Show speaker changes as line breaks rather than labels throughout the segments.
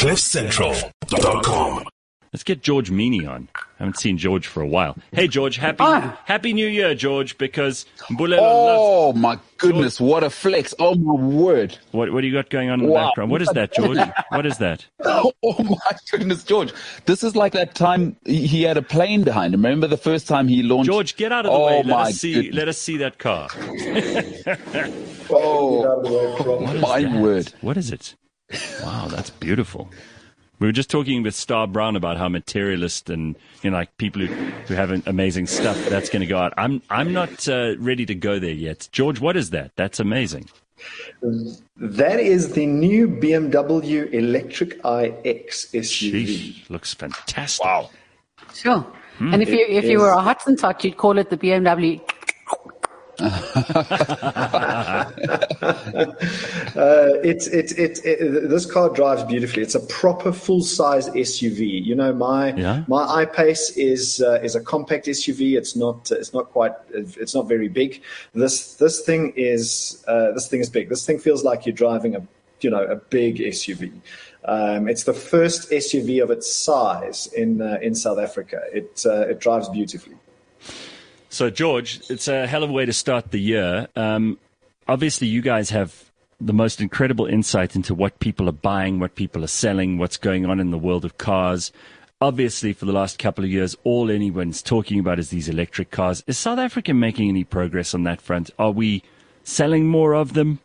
CliffCentral.com.
Let's get George Mienie on. I haven't seen George for a while. Hey, George, happy
Ah.
Happy New Year, George, because Mbulelo loves.
Oh my goodness, what a flex. Oh my word.
What, what do you got going on in the background? What is that, George? what is that?
Oh my goodness, George. This is like that time he he had a plane behind him. Remember the first time he launched?
George, get out of the
oh
way. Let
my
us see.
goodness.
Let us see that car.
Oh, my
That-
word.
What is it? Wow, that's beautiful. We were just talking with Star Brown about how materialist and you know like people who, who have amazing stuff that's going to go out. I'm I'm not uh, ready to go there yet. George, what is that? That's amazing.
That is the new BMW Electric iX SUV.
Sheesh, looks fantastic. Wow.
Sure. and if you if you were a Hottentot, you'd call it the BMW.
Uh, it's it's it's it, this car drives beautifully. It's a proper full size SUV. You know, my
Yeah.
my I-Pace is uh, is a compact SUV. It's not it's not quite it's not very big. This this thing is uh, this thing is big. This thing feels like you're driving a you know a big SUV. Um, it's the first SUV of its size in uh, in South Africa. It uh, it drives beautifully.
So, George, it's a hell of a way to start the year. Um, obviously, you guys have the most incredible insight into what people are buying, what people are selling, what's going on in the world of cars. Obviously, for the last couple of years, all anyone's talking about is these electric cars. Is South Africa making any progress on that front? Are we selling more of them?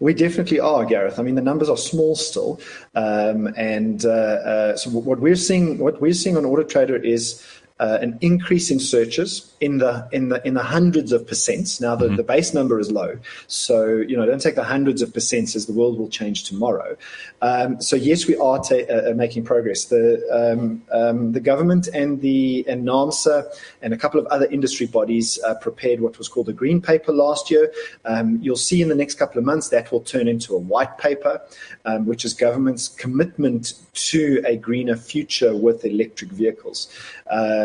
We definitely are, Gareth. I mean, the numbers are small still, um, and uh, uh, so what we're seeing, what we're seeing on Auto Trader is uh, an increase in searches in the in the in the hundreds of percents. Now, the, the base number is low, so you know, don't take the hundreds of percents as the world will change tomorrow. Um, so yes, we are ta- uh, uh, making progress. The um, um, the government and the and NAAMSA and a couple of other industry bodies uh, prepared what was called a green paper last year. Um, you'll see in the next couple of months that will turn into a white paper, um, which is government's commitment to a greener future with electric vehicles.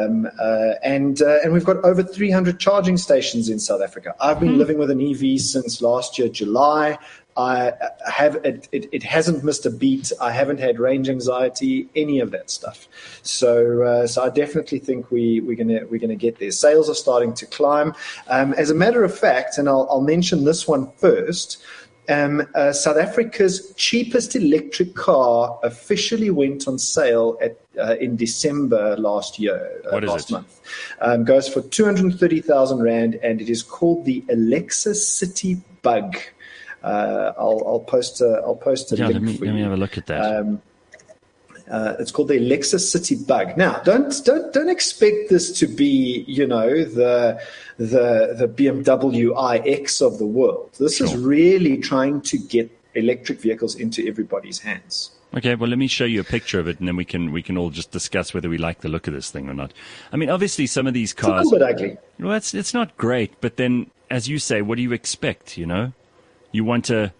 Um, uh, and uh, and we've got over 300 charging stations in South Africa. I've been living with an EV since last year July. I have it, it, it hasn't missed a beat. I haven't had range anxiety, any of that stuff. So, uh, so I definitely think we we're gonna we're gonna get there. Sales are starting to climb. Um, as a matter of fact, and I'll, I'll mention this one first. Um, uh, South Africa's cheapest electric car officially went on sale at uh, in December last year, uh,
What is
last
it?
month. Um, goes for two hundred thirty thousand rand, and it is called the Alexa City Bug. Uh, I'll, I'll post a I'll post a
Yeah,
link
let me,
for
let me have a look at that.
Um, uh, it's called the Alexa City Bug. Now, don't don't don't expect this to be, you know, the the the BMW iX of the world. This is really trying to get electric vehicles into everybody's hands.
Okay, well, let me show you a picture of it, and then we can we can all just discuss whether we like the look of this thing or not. I mean, obviously, some of these
It's a
cars.
little bit ugly.
Well, it's it's not great, but then, as you say, what do you expect? You know, you want to,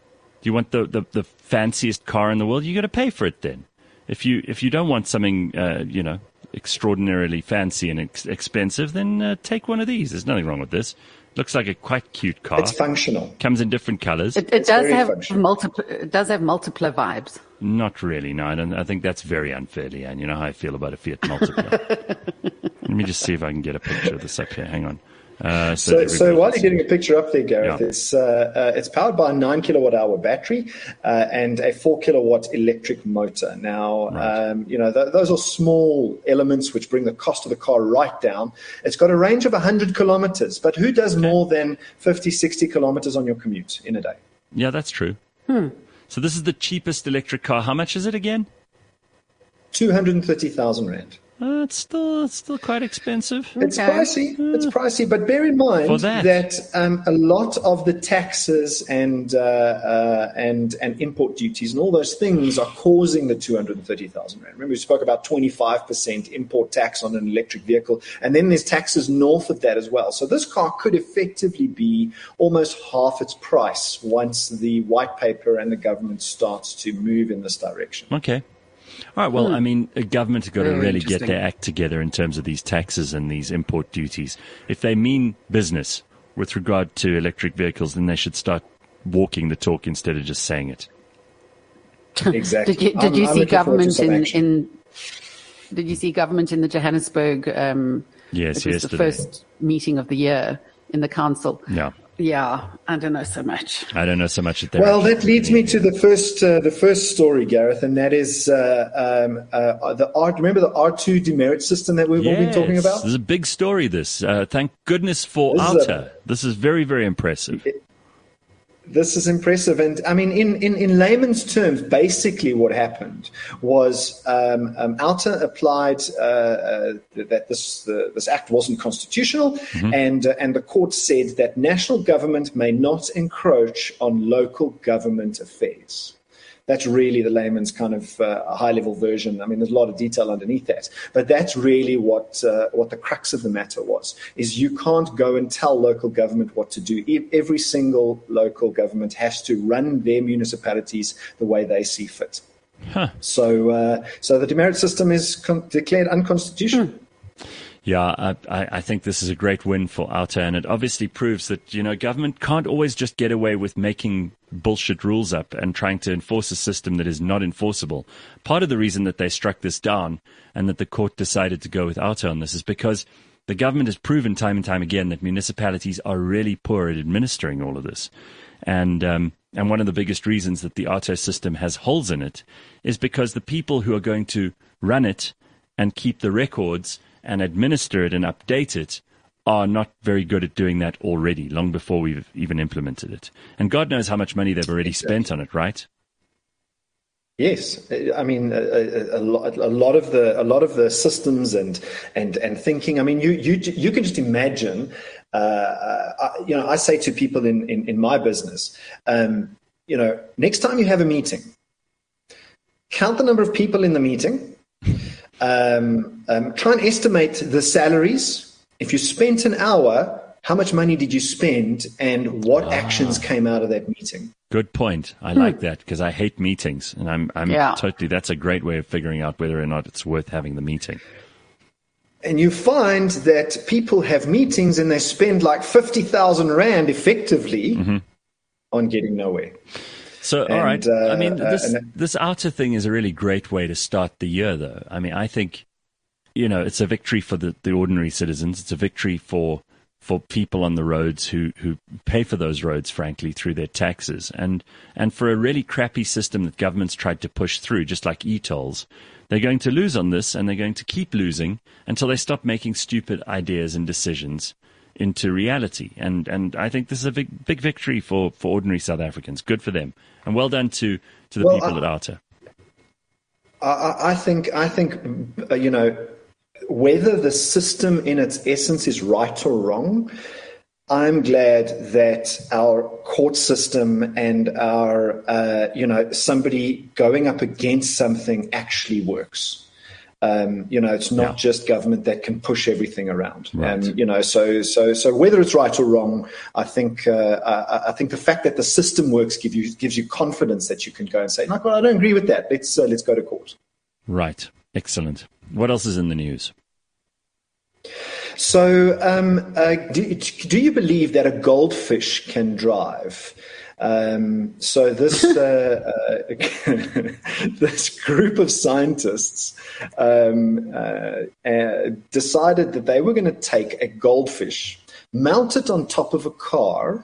you want the, the, the fanciest car in the world. You got to pay for it. Then, if you if you don't want something, uh, you know, extraordinarily fancy and ex- expensive, then uh, take one of these. There's nothing wrong with this. Looks like a quite cute car.
It's functional.
Comes in different colors.
It, it does have
functional.
multiple. It does have multiple vibes.
Not really. No, I don't. I think that's very unfair, Leanne. You know how I feel about a Fiat Multipla. Let me just see if I can get a picture of this up here. Hang on. Uh,
So,
that
so while you're getting a picture up there, Gareth,
Yeah.
it's uh, uh, it's powered by a nine kilowatt hour battery uh, and a four kilowatt electric motor. Now, um, you know th- those are small elements which bring the cost of the car right down. It's got a range of 100 kilometers, but who does more than 50, 60 kilometers on your commute in a day?
Yeah, that's true. So this is the cheapest electric car. How much is it again?
230,000 rand.
Uh, it's still it's still quite expensive.
It's
Okay.
pricey. It's pricey, but bear in mind
For that.
um, a lot of the taxes and uh, uh, and and import duties and all those things are causing the two hundred and thirty thousand rand. Remember, we spoke about twenty five percent import tax on an electric vehicle, and then there's taxes north of that as well. So this car could effectively be almost half its price once the white paper and the government starts to move in this direction.
Okay. All right. Well, I mean, a government have got to really get their act together in terms of these taxes and these import duties. If they mean business with regard to electric vehicles, then they should start walking the talk instead of just saying it.
Exactly.
Did you, did you see
looking forward to
government in, in Did you see government in the Johannesburg? Um,
Yes,
it was the
yesterday.
first meeting of the year in the council.
Yeah.
Yeah, I don't know so much.
I don't know so much that.
Well, that leads me to the first uh, the first story, Gareth, and that is uh, um, uh, the R. Remember the AARTO demerit system that we've all been talking about?
This is a big story. This, uh, thank goodness for
This is a-
OUTA. This is very, very impressive.
This is impressive, and I mean, in, in, in layman's terms, basically what happened was um, um, OUTA applied uh, uh, that this the, this act wasn't constitutional, and uh, and the court said that national government may not encroach on local government affairs. That's really the layman's kind of uh, high level version. I mean, there's a lot of detail underneath that, but that's really what uh, what the crux of the matter was: is you can't go and tell local government what to do. Every single local government has to run their municipalities the way they see fit. So, uh, so the demerit system is con- declared unconstitutional.
Yeah, I, I think this is a great win for OUTA, and it obviously proves that you know government can't always just get away with making bullshit rules up and trying to enforce a system that is not enforceable. Part of the reason that they struck this down and that the court decided to go with OUTA on this is because the government has proven time and time again that municipalities are really poor at administering all of this, and um, and one of the biggest reasons that the AARTO system has holes in it is because the people who are going to run it and keep the records and administer it and update it are not very good at doing that already, long before we've even implemented it. And God knows how much money they've already spent on it, right?
Yes, I mean a, a, a, lot, a lot of the a lot of the systems and and and thinking. I mean, you you you can just imagine. Uh, uh, you know, I say to people in in, in my business, um, you know, next time you have a meeting, count the number of people in the meeting. Um, um, try and estimate the salaries. If you spent an hour, how much money did you spend, and what actions came out of that meeting?
Good point. I like that because I hate meetings, and I'm I'm
Yeah.
totally. That's a great way of figuring out whether or not it's worth having the meeting.
And you find that people have meetings and they spend like 50,000 Rand effectively on getting nowhere.
So, all right.
Uh,
I mean,
uh,
this
and-
this OUTA thing is a really great way to start the year, though. I mean, I think, you know, it's a victory for the, the ordinary citizens. It's a victory for for people on the roads who, who pay for those roads, frankly, through their taxes, and and for a really crappy system that governments tried to push through, just like e-tolls. They're going to lose on this, and they're going to keep losing until they stop making stupid ideas and decisions into reality. And and I think this is a big big victory for, for ordinary South Africans. Good for them, and well done to to the
Well,
people
I-
at OUTA.
I- I, I think, I think, uh, you know, whether the system in its essence is right or wrong, I'm glad that our court system and our, uh, you know, somebody going up against something actually works. Um, you know, it's not
Yeah.
just government that can push everything around.
Right.
Um, you know, so so so whether it's right or wrong, I think uh, I, I think the fact that the system works give you gives you confidence that you can go and say, like, well, I don't agree with that. Let's uh, let's go to court.
Right, excellent. What else is in the news?
So, um, uh, do, do you believe that a goldfish can drive? Um, so this uh, uh, this group of scientists um, uh, uh, decided that they were going to take a goldfish, mount it on top of a car,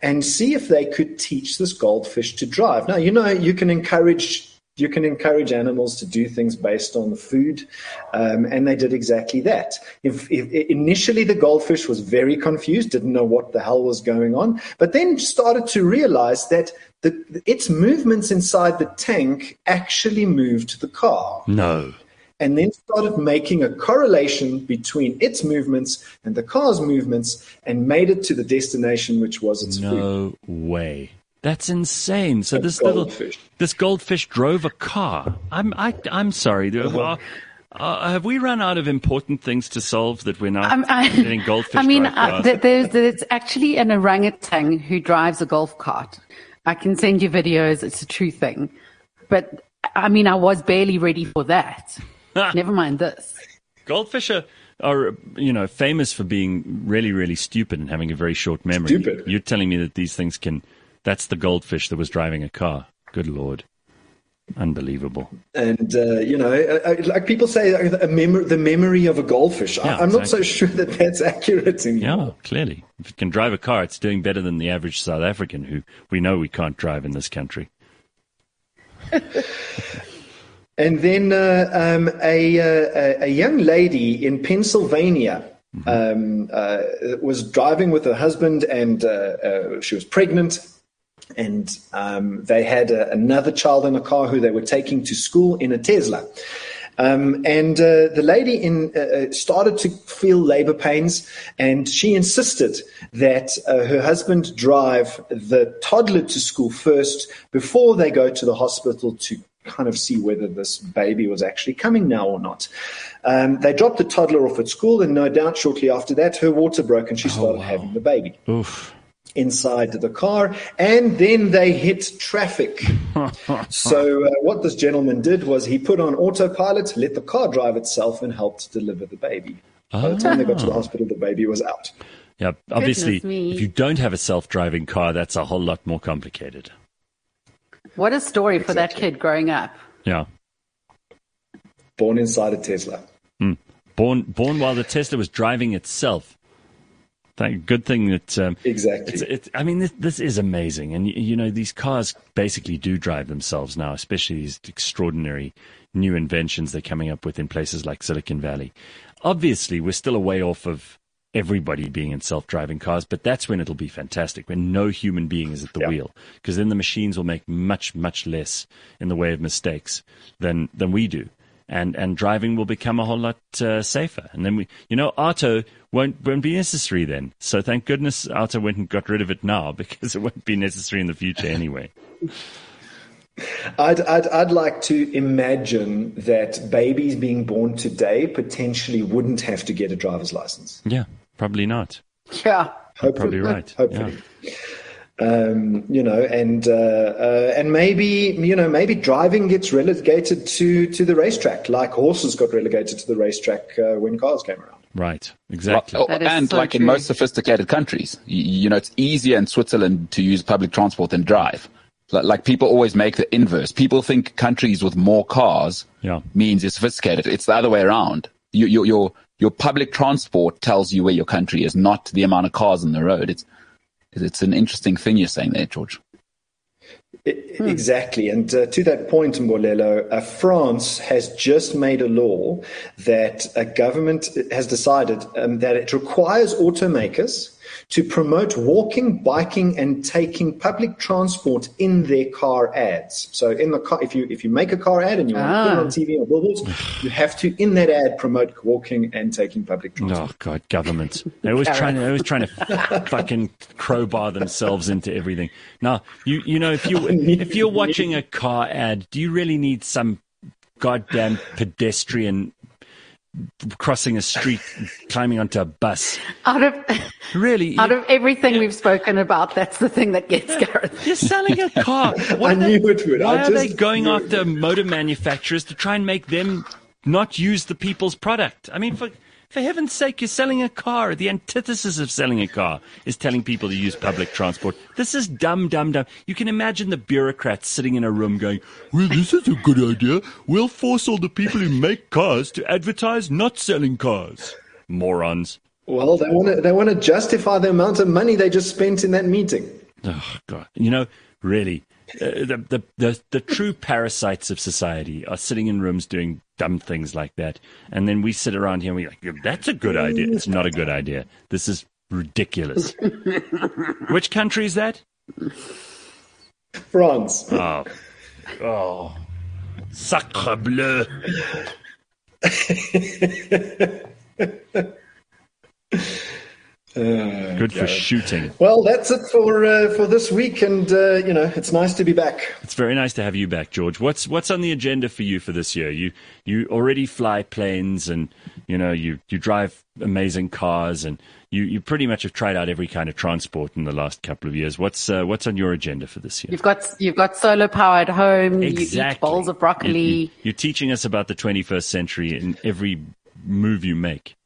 and see if they could teach this goldfish to drive. Now, you know, you can encourage you can encourage animals to do things based on the food, um, and they did exactly that. If, if, initially, the goldfish was very confused, didn't know what the hell was going on, but then started to realize that the, its movements inside the tank actually moved the car
No.
and then started making a correlation between its movements and the car's movements and made it to the destination, which was its food.
No way. That's insane. So
A
this little
goldfish.
this goldfish drove a car. I'm I, I'm sorry. there- Uh, uh, have we run out of important things to solve that we're not
I'm- I,
getting goldfish?
I mean,
drive
uh, there's, there's actually an orangutan who drives a golf cart. I can send you videos. It's a true thing. But I mean, I was barely ready for that. Never mind this.
Goldfish are, are, you know, famous for being really, really stupid and having a very short memory.
Stupid.
You're telling me that these things can. That's the goldfish that was driving a car. Good lord. Unbelievable.
And uh, you know, like people say, uh, a mem- the memory of a goldfish.
Yeah,
I- I'm not so sure that that's accurate anymore.
Yeah, clearly. If it can drive a car, it's doing better than the average South African who we know we can't drive in this country.
And then uh, um, a, uh, a a young lady in Pennsylvania um, uh, was driving with her husband, and uh, uh, she was pregnant. And um, they had uh, another child in a car who they were taking to school in a Tesla. Um, and uh, the lady in uh, uh, started to feel labor pains, and she insisted that uh, her husband drive the toddler to school first before they go to the hospital to kind of see whether this baby was actually coming now or not. Um, they dropped the toddler off at school, and no doubt shortly after that, her water broke and she started having the baby
Oof.
Inside the car, and then they hit traffic. so, uh, what this gentleman did was he put on autopilot, let the car drive itself, and helped deliver the baby. By the time they got to the hospital, the baby was out.
Yeah, obviously, if you don't have a self driving car, that's a whole lot more complicated.
What a story for that kid growing up.
Yeah.
Born inside a Tesla.
Born, born while the Tesla was driving itself. Thank, good thing that um,
Exactly.
It's, it's, I mean, this, this is amazing, and you, know these cars basically do drive themselves now, especially these extraordinary new inventions they're coming up with in places like Silicon Valley. Obviously, we're still a way off of everybody being in self-driving cars, but that's when it'll be fantastic when no human being is at the
Yeah.
wheel, because then the machines will make much, much less in the way of mistakes than than we do. And, and driving will become a whole lot uh, safer. And then we, you know, AARTO won't won't be necessary then. So thank goodness OUTA went and got rid of it now because it won't be necessary in the future anyway.
I'd, I'd, I'd like to imagine that babies being born today potentially wouldn't have to get a driver's license.
Yeah, probably not.
Yeah.
Hopefully,
Probably right.
Hopefully. Um, you know, and uh, uh, and maybe you know maybe driving gets relegated to to the racetrack, like horses got relegated to the racetrack uh, when cars came around.
Right, exactly.
Well, and
so
like in most sophisticated countries, you, you know, it's easier in Switzerland to use public transport than drive. Like, like people always make the inverse. People think countries with more cars
Yeah.
means you're sophisticated. It's the other way around. You, your, your, your public transport tells you where your country is, not the amount of cars on the road. It's, it's an interesting thing you're saying there, George.
I- Exactly. And uh, to that point, Mbulelo, uh, France has just made a law that a government has decided um, that it requires automakers to promote walking, biking, and taking public transport in their car ads. So, in the car, if you if you make a car ad and you want to put it on ah. TV or billboards, you have to in that ad promote walking and taking public oh, transport.
Oh God, government! They're always trying. They're always trying to fucking crowbar themselves into everything. Now, you you know, if you if you're watching a car ad, do you really need some goddamn pedestrian crossing a street, climbing onto a bus?
Out of
Really?
out of everything we've spoken about, that's the thing that gets Gareth.
You're selling a car. What
I
are they-
knew it would.
Why
I
are they going after motor manufacturers to try and make them not use the people's product? I mean, for for heaven's sake, you're selling a car. The antithesis of selling a car is telling people to use public transport. This is dumb, dumb, dumb. You can imagine the bureaucrats sitting in a room going, "Well, this is a good idea. We'll force all the people who make cars to advertise not selling cars." Morons.
Well, they want to they want to justify the amount of money they just spent in that meeting.
Oh God! You know, really, Uh, the, the the the true parasites of society are sitting in rooms doing dumb things like that, and then we sit around here and we're like, "That's a good idea." It's not a good idea. This is ridiculous. Which country is that?
France.
Oh, oh, sacre bleu! Good for shooting.
Well, that's it for uh, for this week, and uh, you know it's nice to be back.
It's very nice to have you back, George. What's what's on the agenda for you for this year? You you already fly planes, and you know you you drive amazing cars, and you you pretty much have tried out every kind of transport in the last couple of years. What's uh, what's on your agenda for this year?
You've got you've got solar power at home. You eat bowls of broccoli.
You, you, are teaching us about the 21st century in every move you make.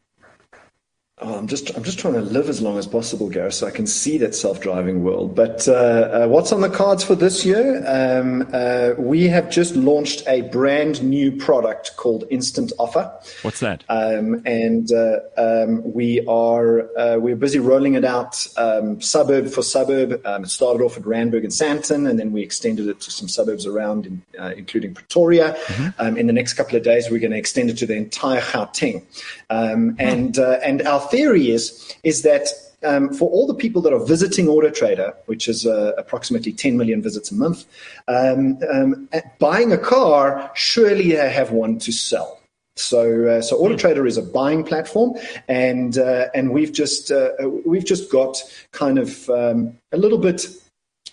Oh, I'm just I'm just trying to live as long as possible, Gareth, so I can see that self-driving world. But uh, uh, what's on the cards for this year? Um, uh, we have just launched a brand new product called Instant Offer.
What's that?
Um, and uh, um, we are uh, we're busy rolling it out um, suburb for suburb. Um, it started off at Randburg and Sandton, and then we extended it to some suburbs around, in, uh, including Pretoria. Mm-hmm. Um, in the next couple of days, we're going to extend it to the entire Gauteng. and and our theory is is that um, for all the people that are visiting Auto Trader, which is uh, approximately 10 million visits a month, um, um, buying a car, surely they have one to sell. So, uh, so Auto Trader is a buying platform, and uh, and we've just uh, we've just got kind of um, a little bit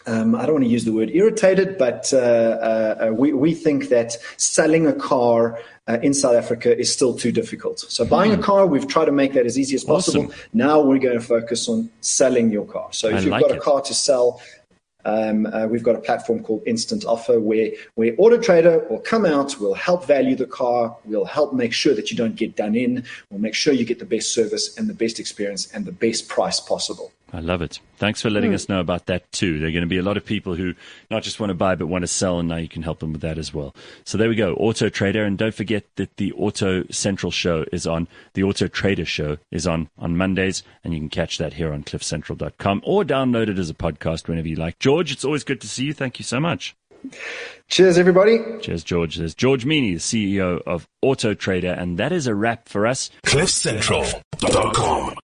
um, I don't want to use the word irritated, but uh, uh, we, we think that selling a car uh, in South Africa is still too difficult. So buying a hmm. car, we've tried to make that as easy as possible. Awesome. Now we're going to focus on selling your car. So if I you've like got a car to sell, um, uh, we've got a platform called Instant Offer where, where Auto Trader will come out, will help value the car, we'll help make sure that you don't get done in, we'll make sure you get the best service and the best experience and the best price possible.
I love it. Thanks for letting mm. us know about that too. There are going to be a lot of people who not just want to buy but want to sell, and now you can help them with that as well. So there we go, Auto Trader, and don't forget that the Auto Central show is on. The Auto Trader show is on on Mondays, and you can catch that here on CliffCentral.com or download it as a podcast whenever you like. George, it's always good to see you. Thank you so much.
Cheers, everybody.
Cheers, George. There's George Mienie, the CEO of Auto Trader, and that is a wrap for us. CliffCentral.com.